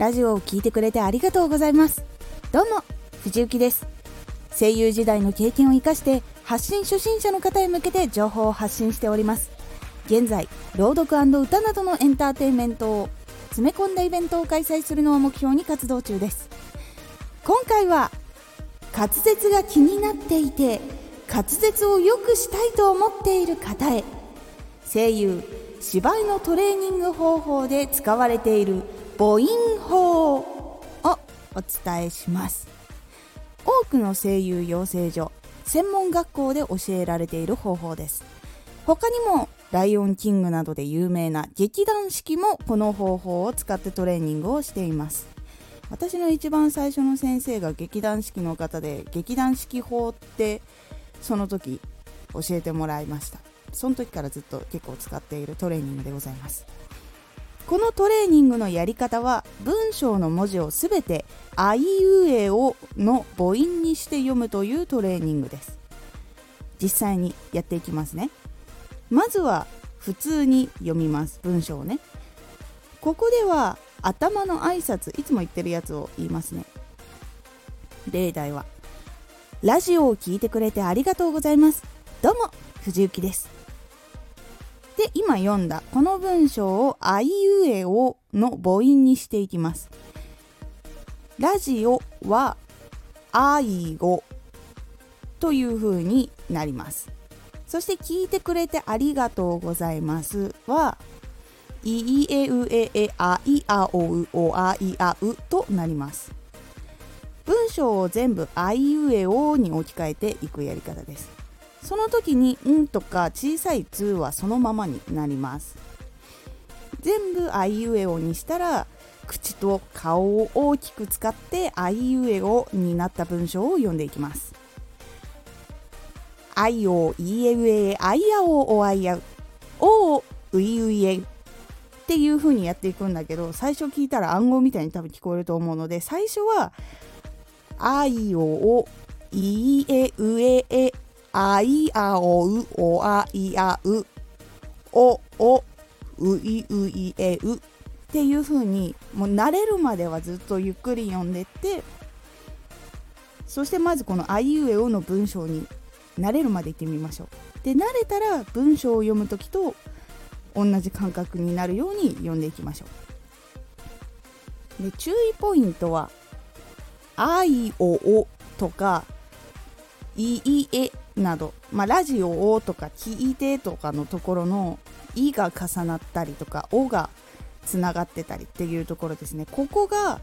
ラジオを聴いてくれてありがとうございます。どうも藤幸です。声優時代の経験を生かして発信初心者の方へ向けて情報を発信しております。現在朗読歌などのエンターテインメントを詰め込んだイベントを開催するのを目標に活動中です。今回は滑舌が気になっていて滑舌を良くしたいと思っている方へ声優芝居のトレーニング方法で使われている母音法をお伝えします。多くの声優養成所専門学校で教えられている方法です。他にもライオンキングなどで有名な劇団四季もこの方法を使ってトレーニングをしています。私の一番最初の先生が劇団四季の方で劇団四季法ってその時教えてもらいました。その時からずっと結構使っているトレーニングでございます。このトレーニングのやり方は文章の文字をすべてあいうえおの母音にして読むというトレーニングです。実際にやっていきますね。まずは普通に読みます。文章をね。ここでは頭の挨拶いつも言ってるやつを言いますね。例題はラジオを聴いてくれてありがとうございます。どうも藤幸です。で今読んだこの文章をあいうえおの母音にしていきます。ラジオはあいごという風になります。そして聞いてくれてありがとうございますはいいえうええあいあおうおあいあうとなります。文章を全部あいうえおに置き換えていくやり方です。その時に「ん」とか小さい「つ」はそのままになります。全部あいうえおにしたら口と顔を大きく使ってあいうえおになった文章を読んでいきます。あいおいえうえあいあおおあいあう。おういういえっていう風にやっていくんだけど最初聞いたら暗号みたいに多分聞こえると思うので最初はあいおおいえうええあいあおうおあいあうおおういういえうっていう風にもう慣れるまではずっとゆっくり読んでってそしてまずこの「あいうえお」の文章に慣れるまでいってみましょう。で慣れたら文章を読む時と同じ感覚になるように読んでいきましょう。で注意ポイントは「あいおお」とか「いいえ」など、まあ、ラジオをとか聞いてとかのところの「い」が重なったりとか「お」がつながってたりっていうところですね。ここが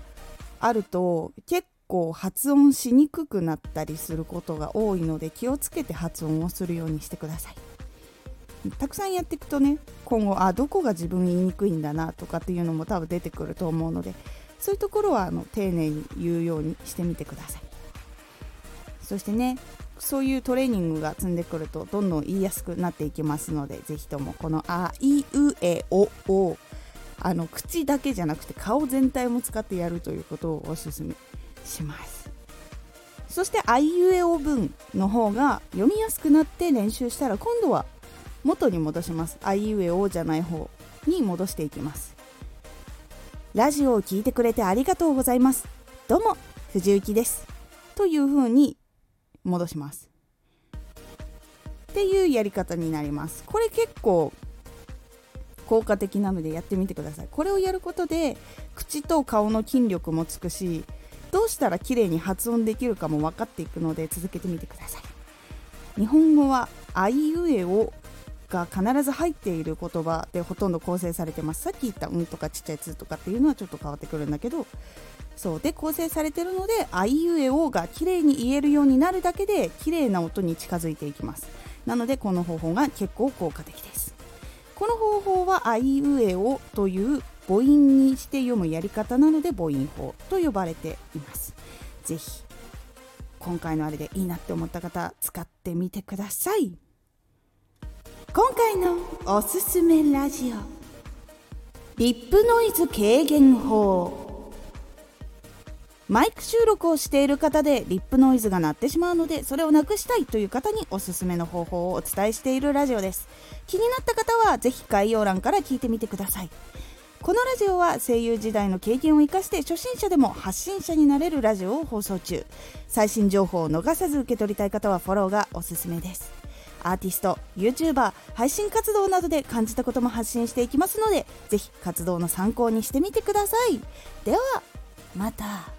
あると結構発音しにくくなったりすることが多いので気をつけて発音をするようにしてください。たくさんやっていくとね今後あどこが自分言いにくいんだなとかっていうのも多分出てくると思うのでそういうところはあの丁寧に言うようにしてみてください。そしてねそういうトレーニングが積んでくるとどんどん言いやすくなっていきますのでぜひともこの「あいうえお」をあの口だけじゃなくて顔全体も使ってやるということをおすすめします。そしてあいうえお文の方が読みやすくなって練習したら今度は元に戻します。あいうえおじゃない方に戻していきます。ラジオを聴いてくれてありがとうございます。どうも藤幸です。という風に戻します。っていうやり方になります。これ結構効果的なのでやってみてください。これをやることで口と顔の筋力もつくしどうしたら綺麗に発音できるかも分かっていくので続けてみてください。日本語はあいうえおが必ず入っている言葉でほとんど構成されてます。さっき言った「うん」とかちっちゃい「つ」とかっていうのはちょっと変わってくるんだけど。そうで構成されてるので「あいうえお」が綺麗に言えるようになるだけで綺麗な音に近づいていきます。なのでこの方法が結構効果的です。この方法は「あいうえお」という母音にして読むやり方なので母音法と呼ばれています。ぜひ今回のあれでいいなって思った方使ってみてください。今回のおすすめラジオ。リップノイズ軽減法。マイク収録をしている方でリップノイズが鳴ってしまうのでそれをなくしたいという方におすすめの方法をお伝えしているラジオです。気になった方はぜひ概要欄から聞いてみてください。このラジオは声優時代の経験を生かして初心者でも発信者になれるラジオを放送中。最新情報を逃さず受け取りたい方はフォローがおすすめです。アーティスト YouTuber 配信活動などで感じたことも発信していきますのでぜひ活動の参考にしてみてください。ではまた。